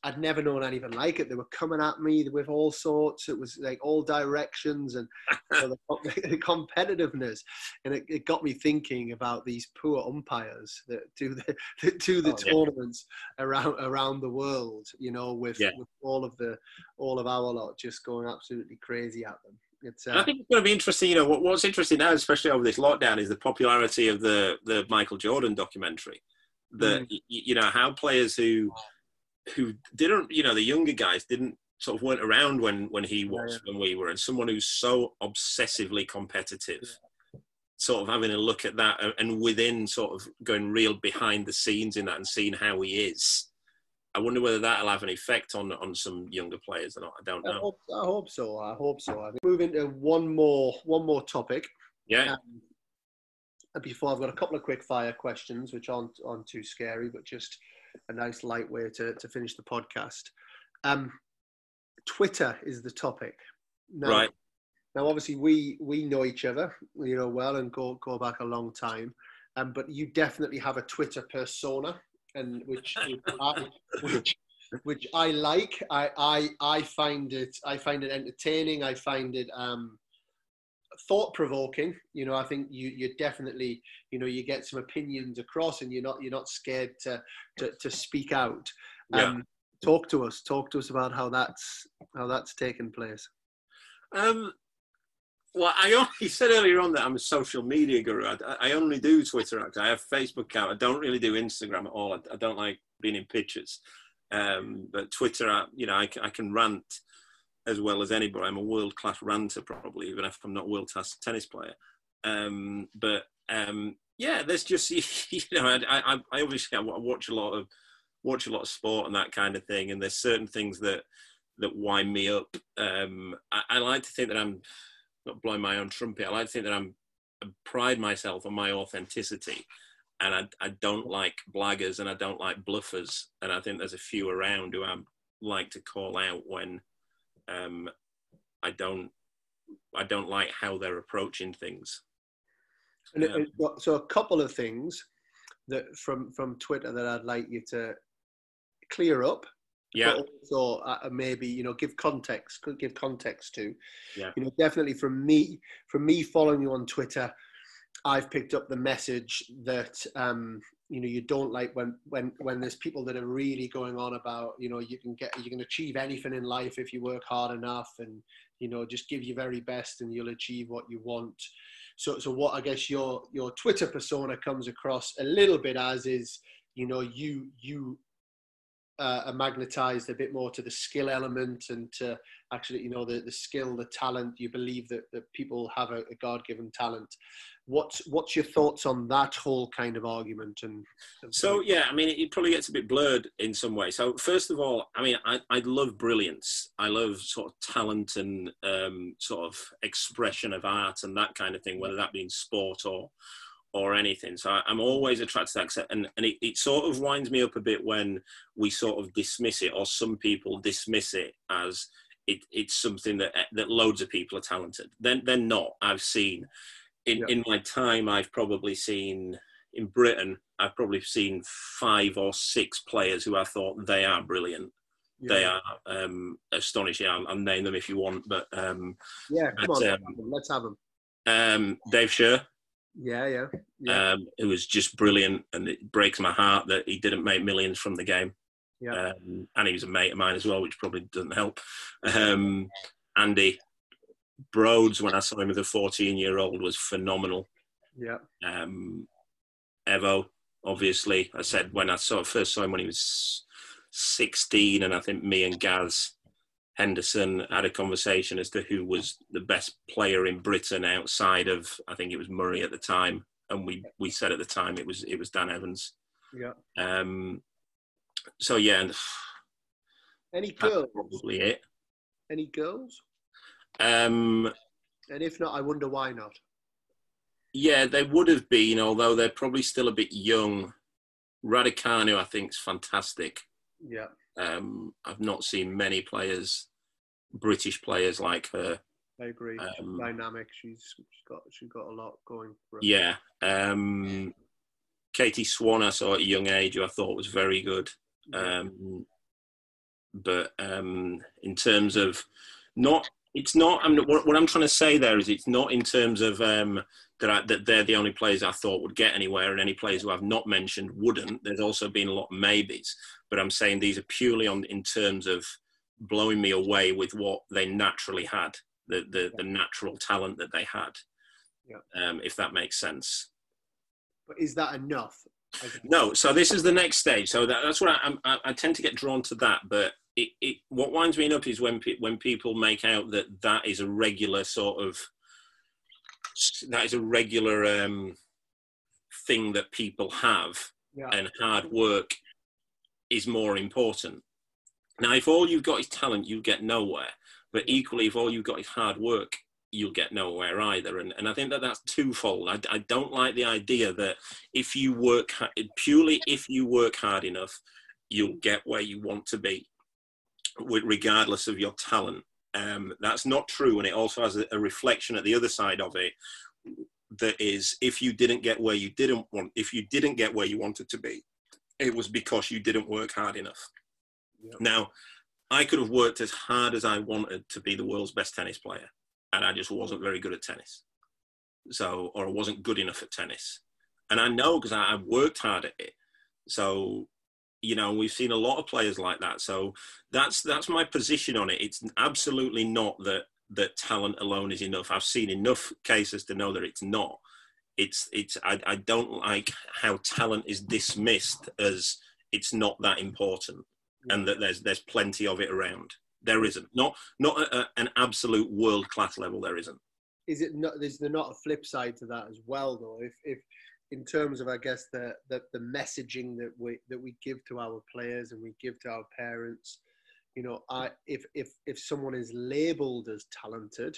I'd never known anything like it. They were coming at me with all sorts. It was like all directions and [LAUGHS] you know, the, the [LAUGHS] competitiveness, and it, it got me thinking about these poor umpires that do the [LAUGHS] that do the Oh, yeah. tournaments around around the world. You know, with, Yeah. with all of the all of our lot just going absolutely crazy at them. It's And I uh, think it's going to be interesting. You know, what, what's interesting now, especially over this lockdown, is the popularity of the the Michael Jordan documentary. That Mm. y- you know how players who who didn't, you know, the younger guys didn't sort of weren't around when when he was when we were, and someone who's so obsessively competitive. Sort of having a look at that, and- and within sort of going real behind the scenes in that, and seeing how he is. I wonder whether that'll have an effect on on some younger players or not. I don't I know. hope, I hope so. I hope so. I think move into one more one more topic. Yeah, Um, before I've got a couple of quick fire questions, which aren't aren't too scary, but just a nice light way to, to finish the podcast. Um, Twitter is the topic. Now, right. Now, obviously, we we know each other, you know, well, and go go back a long time. Um, but you definitely have a Twitter persona, and which which I, which, which I like. I, I I find it I find it entertaining. I find it um, thought provoking. You know, I think you you definitely you know you get some opinions across, and you're not you're not scared to to, to speak out. Yeah. Um, talk to us. Talk to us about how that's how that's taken place. Um, well, I only said earlier on that I'm a social media guru. I, I only do Twitter. Actually, I have Facebook account. I don't really do Instagram at all. I, I don't like being in pictures. Um, but Twitter, I, you know, I, can- I can rant as well as anybody. I'm a world class ranter, probably, even if I'm not a world class tennis player. Um, but um, yeah, there's just [LAUGHS] you know, I, I, I obviously I watch a lot of watch a lot of sport and that kind of thing, and there's certain things that that wind me up. Um, I, I like to think that I'm not blowing my own trumpet. I like to think that I'm I pride myself on my authenticity, and I, I don't like blaggers and I don't like bluffers. And I think there's a few around who I like to call out when um, I don't I don't like how they're approaching things. It so a couple of things that from from Twitter that I'd like you to clear up. Yeah, But also uh, maybe you know give context, could give context to. Yeah. You know, definitely from me, from me following you on Twitter, I've picked up the message that um, you know you don't like when when when there's people that are really going on about you know you can get you can achieve anything in life if you work hard enough and you know just give your very best and you'll achieve what you want. So so what i guess your your twitter persona comes across a little bit as is you know you you uh, are magnetized a bit more to the skill element and to actually you know the, the skill the talent. You believe that, that people have a, a god-given talent. What's what's your thoughts on that whole kind of argument and, and so yeah i mean it, probably gets a bit blurred in some way. So first of all i mean i, I love brilliance. I love sort of talent and um, sort of expression of art and that kind of thing whether that be in sport or or anything so I, am always attracted to that and, and it, it sort of winds me up a bit when we sort of dismiss it or some people dismiss it as it, it's something that that loads of people are talented then they're not i've seen in, in my time, I've probably seen in Britain, I've probably seen five or six players who I thought they are brilliant. Yeah. They are um, astonishing. I'll, I'll, name them if you want, but um, yeah, come but, on, um, let's have them. Um, Dave Sher. Yeah, yeah, yeah. Um, who was just brilliant, and it breaks my heart that he didn't make millions from the game. Yeah, um, and he was a mate of mine as well, which probably doesn't help. Um, Andy, Broads, when I saw him as a 14 year old, was phenomenal. Yeah. Um, Evo, obviously, I said when I saw first saw him when he was 16, and I think me and Gaz Henderson had a conversation as to who was the best player in Britain outside of I think it was Murray at the time, and we we said at the time it was it was Dan Evans. Yeah. Um. So yeah. And, Any girls? probably it. Any girls? Um, and if not, I wonder why not. Yeah, they would have been, although they're probably still a bit young. Raducanu, I think, is fantastic. Yeah. Um, I've not seen many players, British players like her. I agree. Um, Dynamic. She's, she's got she's got a lot going for her. Yeah. Um, Katie Swan, I saw at a young age, who I thought was very good. Um, but um, in terms of not it's not. I mean, what, what, I'm trying to say there is, it's not in terms of um, that, I, that they're the only players I thought would get anywhere, and any players who I've not mentioned wouldn't. There's also been a lot of maybes, but I'm saying these are purely on in terms of blowing me away with what they naturally had, the the, the natural talent that they had. Yeah. Um, if that makes sense. But is that enough? No. So this is the next stage. So that, that's what I, I, I tend to get drawn to that, but it, it, what winds me up is when pe- when people make out that that is a regular sort of that is a regular um, thing that people have, yeah. and hard work is more important. Now, if all you've got is talent, you get nowhere. But equally, if all you've got is hard work, you'll get nowhere either. And, and I think that that's twofold. I, I don't like the idea that if you work purely if you work hard enough, you'll get where you want to be regardless of your talent. Um, that's not true, and it also has a, a reflection at the other side of it. That is, if you didn't get where you didn't want, if you didn't get where you wanted to be, it was because you didn't work hard enough. Now, I could have worked as hard as I wanted to be the world's best tennis player, and I just wasn't very good at tennis. So, or I wasn't good enough at tennis, and I know because I, have worked hard at it. So you know we've seen a lot of players like that. So that's that's my position on it. It's absolutely not that that talent alone is enough. I've seen enough cases to know that it's not. It's it's i, I don't like how talent is dismissed as it's not that important and that there's there's plenty of it around. There isn't. Not not at a, an absolute world class level there isn't. Is it not is there not a flip side to that as well though? If if in terms of I guess the, the the messaging that we that we give to our players and we give to our parents. You know, I if if if someone is labelled as talented,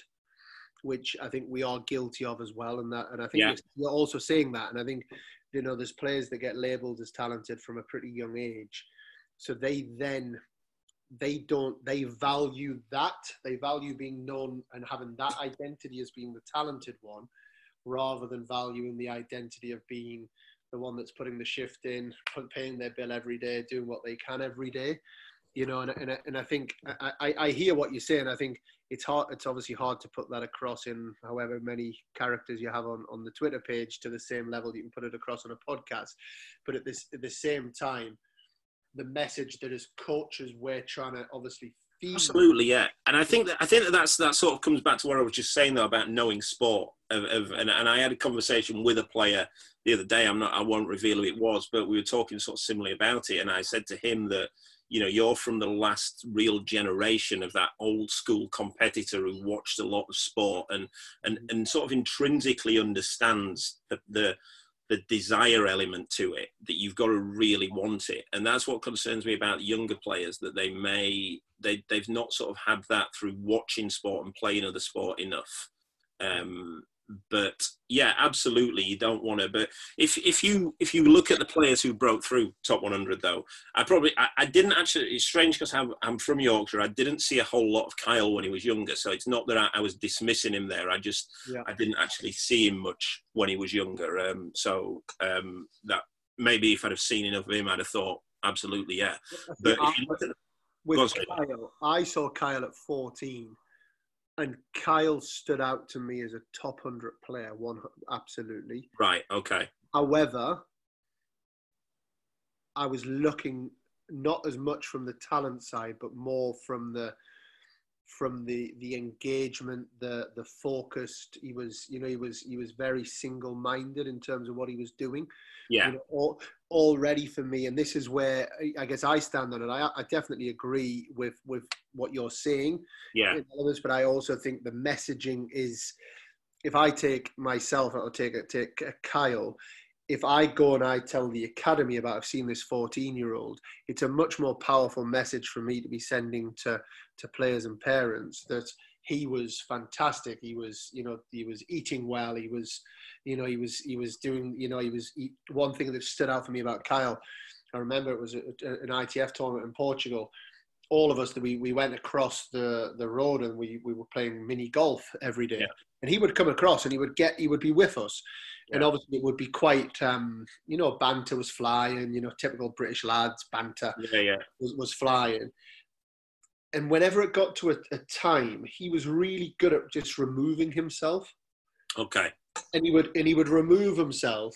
which I think we are guilty of as well, and that and I think yeah. you're also saying that, and I think you know there's players that get labelled as talented from a pretty young age, so they then they don't they value that they value being known and having that identity as being the talented one rather than valuing the identity of being the one that's putting the shift in, paying their bill every day, doing what they can every day. you know, and and, and I think I, I, hear what you're saying. I think it's hard. It's obviously hard to put that across in however many characters you have on, on the Twitter page to the same level you can put it across on a podcast. But at this at the same time, the message that as coaches we're trying to obviously Absolutely, yeah. And I think that I think that that's that sort of comes back to what I was just saying though about knowing sport. Of, of and, and I had a conversation with a player the other day. I'm not. I won't reveal who it was, but we were talking sort of similarly about it. And I said to him that you know you're from the last real generation of that old school competitor who watched a lot of sport and and and sort of intrinsically understands the, the the desire element to it that you've got to really want it. And that's what concerns me about younger players that they may they they've not sort of had that through watching sport and playing other sport enough. Um but yeah absolutely you don't want to but if if you if you look at the players who broke through top 100 though i probably i, I didn't actually it's strange because I'm, I'm from yorkshire i didn't see a whole lot of kyle when he was younger so it's not that i, I was dismissing him there i just Yeah. i didn't actually see him much when he was younger um so um that maybe if i'd have seen enough of him i'd have thought absolutely yeah but if you look at the, with Go on, sorry. Kyle, I saw Kyle at 14, and Kyle stood out to me as a top 100 player, one absolutely. right okay However, I was looking not as much from the talent side, but more from the from the the engagement, the the focused. He was, you know, he was he was very single minded in terms of what he was doing. yeah You know, all, already for me, and this is where I- guess I stand on it. I, I definitely agree with with what you're saying yeah elements, but I also think the messaging is. If I take myself, or take take Kyle, if I go and I tell the academy about I've seen this 14 year old, it's a much more powerful message for me to be sending to to players and parents that he was fantastic. He was, you know, he was eating well. He was, you know, he was he was doing, you know, he was he, one thing that stood out for me about Kyle. I remember it was a, a- an ITF tournament in Portugal. All of us that we, we went across the, the road and we, we were playing mini golf every day. Yeah. And he would come across and he would get he would be with us and obviously it would be quite um, you know banter was flying you know typical british lads banter yeah yeah. was, was flying. And whenever it got to a, a time he was really good at just removing himself. Okay. And he would and he would remove himself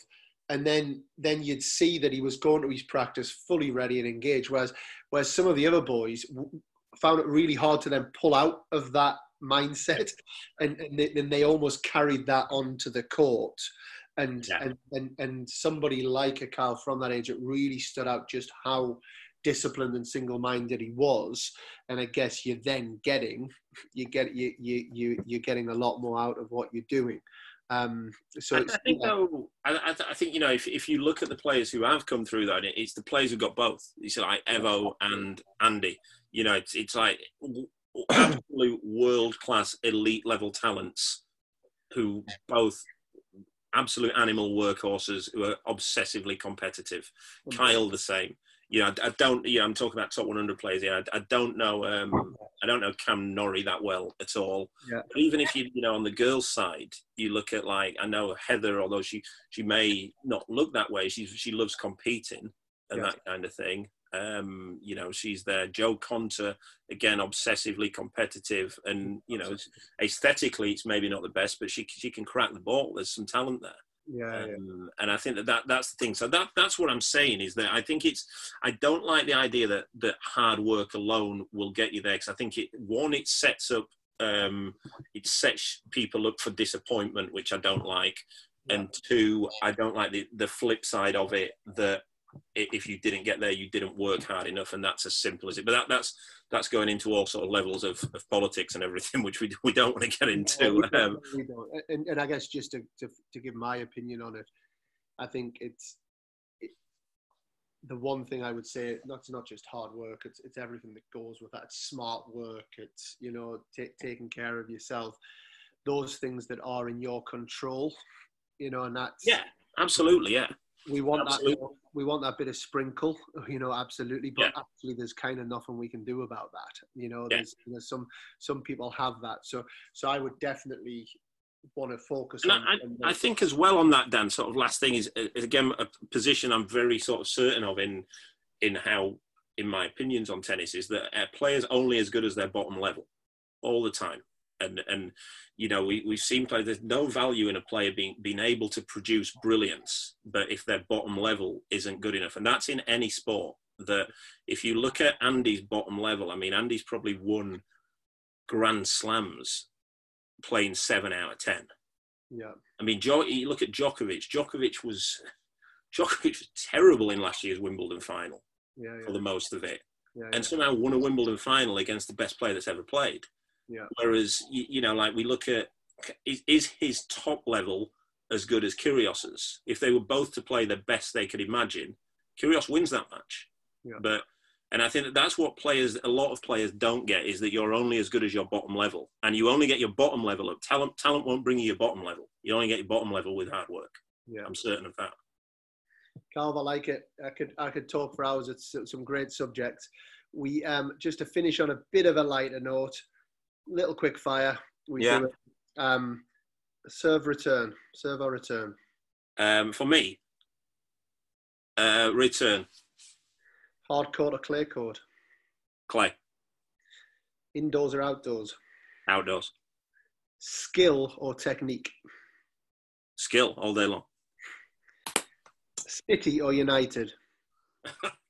and then then you'd see that he was going to his practice fully ready and engaged whereas whereas some of the other boys w- found it really hard to then pull out of that mindset and and they, and they almost carried that onto the court and, Yeah. and and and somebody like a Carl from that age it really stood out just how disciplined and single-minded he was and i guess you're then getting [LAUGHS] you get you you, you you're getting a lot more out of what you're doing um so I think yeah. though, I, I, think you know if, if you look at the players who have come through that, it's the players who got both. It's like Evo and Andy. You know, it's it's like [COUGHS] absolute world class elite level talents who both absolute animal workhorses who are obsessively competitive. Kyle the same. You know, I, I don't. Yeah, I'm talking about top 100 players here. I, I don't know. Um, I don't know Cam Norrie that well at all. Yeah. But even if you, you know, on the girls' side, you look at like I know Heather, although she she may not look that way, she she loves competing and Yeah. that kind of thing. Um, you know, she's there. Jo Konta, again, obsessively competitive, and you know, aesthetically, it's maybe not the best, but she she can crack the ball. There's some talent there. yeah, yeah. Um, and I think that, that that's the thing. So that that's what I'm saying is that I think it's I don't like the idea that that hard work alone will get you there because I think it one it sets up um, it sets people up for disappointment, which I don't like, and two I don't like the the flip side of it that if you didn't get there you didn't work hard enough and that's as simple as it. But that that's that's going into all sort of levels of, of politics and everything, [LAUGHS] which we we don't want to get into. we don't, Um, we don't. And, and I guess just to, to, to give my opinion on it, I think it's it, the one thing I would say. Not it's not just hard work. It's it's everything that goes with that. It's smart work. It's you know ta taking care of yourself. Those things that are in your control. You know, and that's yeah, absolutely, yeah. We want Absolutely. that we want that bit of sprinkle you know absolutely but Yeah. actually there's kind of nothing we can do about that you know Yeah. there's, there's some some people have that so so i would definitely want to focus And on, I, on I, think as well on that, Dan. Sort of last thing is, is again a position I'm very sort of certain of in in how in my opinions on tennis is that uh, players only as good as their bottom level all the time. And, and you know, we, we've seen play, there's no value in a player being, being able to produce brilliance, but if their bottom level isn't good enough. And that's in any sport. That if you look at Andy's bottom level, I mean, Andy's probably won Grand Slams playing seven out of 10. Yeah. I mean, jo- you look at Djokovic. Djokovic was Djokovic was terrible in last year's Wimbledon final Yeah. Yeah. for the most of it, yeah, and somehow won a Wimbledon final against the best player that's ever played. Yeah. Whereas, you, you know, like we look at is, is his top level as good as Kyrgios's? If they were both to play the best they could imagine, Kyrgios wins that match. Yeah. But and I think that that's what players, a lot of players don't get is that you're only as good as your bottom level, and you only get your bottom level of talent. Talent won't bring you your bottom level. You only get your bottom level with hard work. yeah. I'm certain of that. Calv, I like it. I could I could talk for hours. It's some great subjects. We um just to finish on a bit of a lighter note, little quick fire. We Yeah. do it. Um, serve return, serve or return. Um, for me, uh, return Hard court or clay court. clay Indoors or outdoors. outdoors Skill or technique. skill all day long. City or United. [LAUGHS]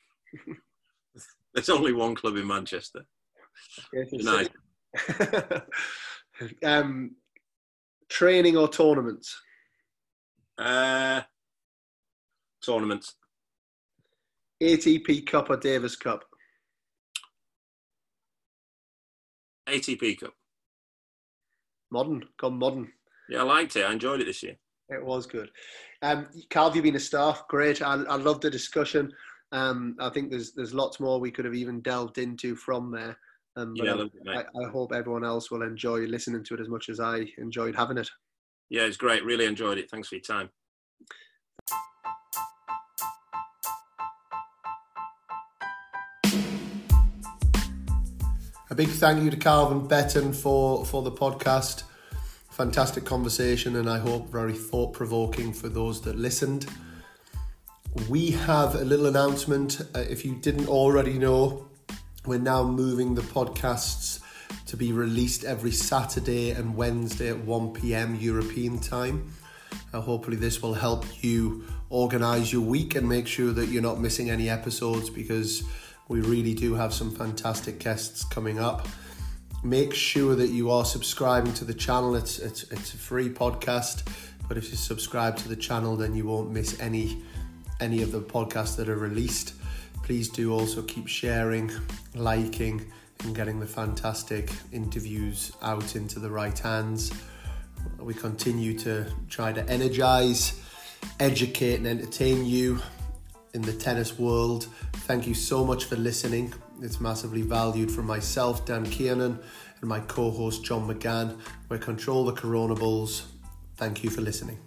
There's only one club in Manchester. United. [LAUGHS] um, training or tournaments. Uh, tournaments. ATP Cup or Davis Cup. ATP Cup. Modern, gone modern. Yeah, I liked it. I enjoyed it this year. It was good. Um, Carl, have you've been a star. Great. I, I love the discussion. Um, I think there's there's lots more we could have even delved into from there. Um, but Yeah, I- it. I, I hope everyone else will enjoy listening to it as much as I enjoyed having it. Yeah, it's great. Really enjoyed it. Thanks for your time. A big thank you to Calvin Betton for, for the podcast. Fantastic conversation, and I hope very thought provoking for those that listened. We have a little announcement. Uh, if you didn't already know, we're now moving the podcasts to be released every Saturday and Wednesday at 1 pm European time. Uh, hopefully, this will help you organize your week and make sure that you're not missing any episodes because we really do have some fantastic guests coming up. Make sure that you are subscribing to the channel. It's it's, it's a free podcast, but if you subscribe to the channel, then you won't miss any any of the podcasts that are released. Please do also keep sharing, liking, and getting the fantastic interviews out into the right hands. We continue to try to energize, educate, and entertain you in the tennis world. Thank you so much for listening. It's massively valued from myself, Dan Kiernan, and my co host, John McGann. We're Control the Controllables. Thank you for listening.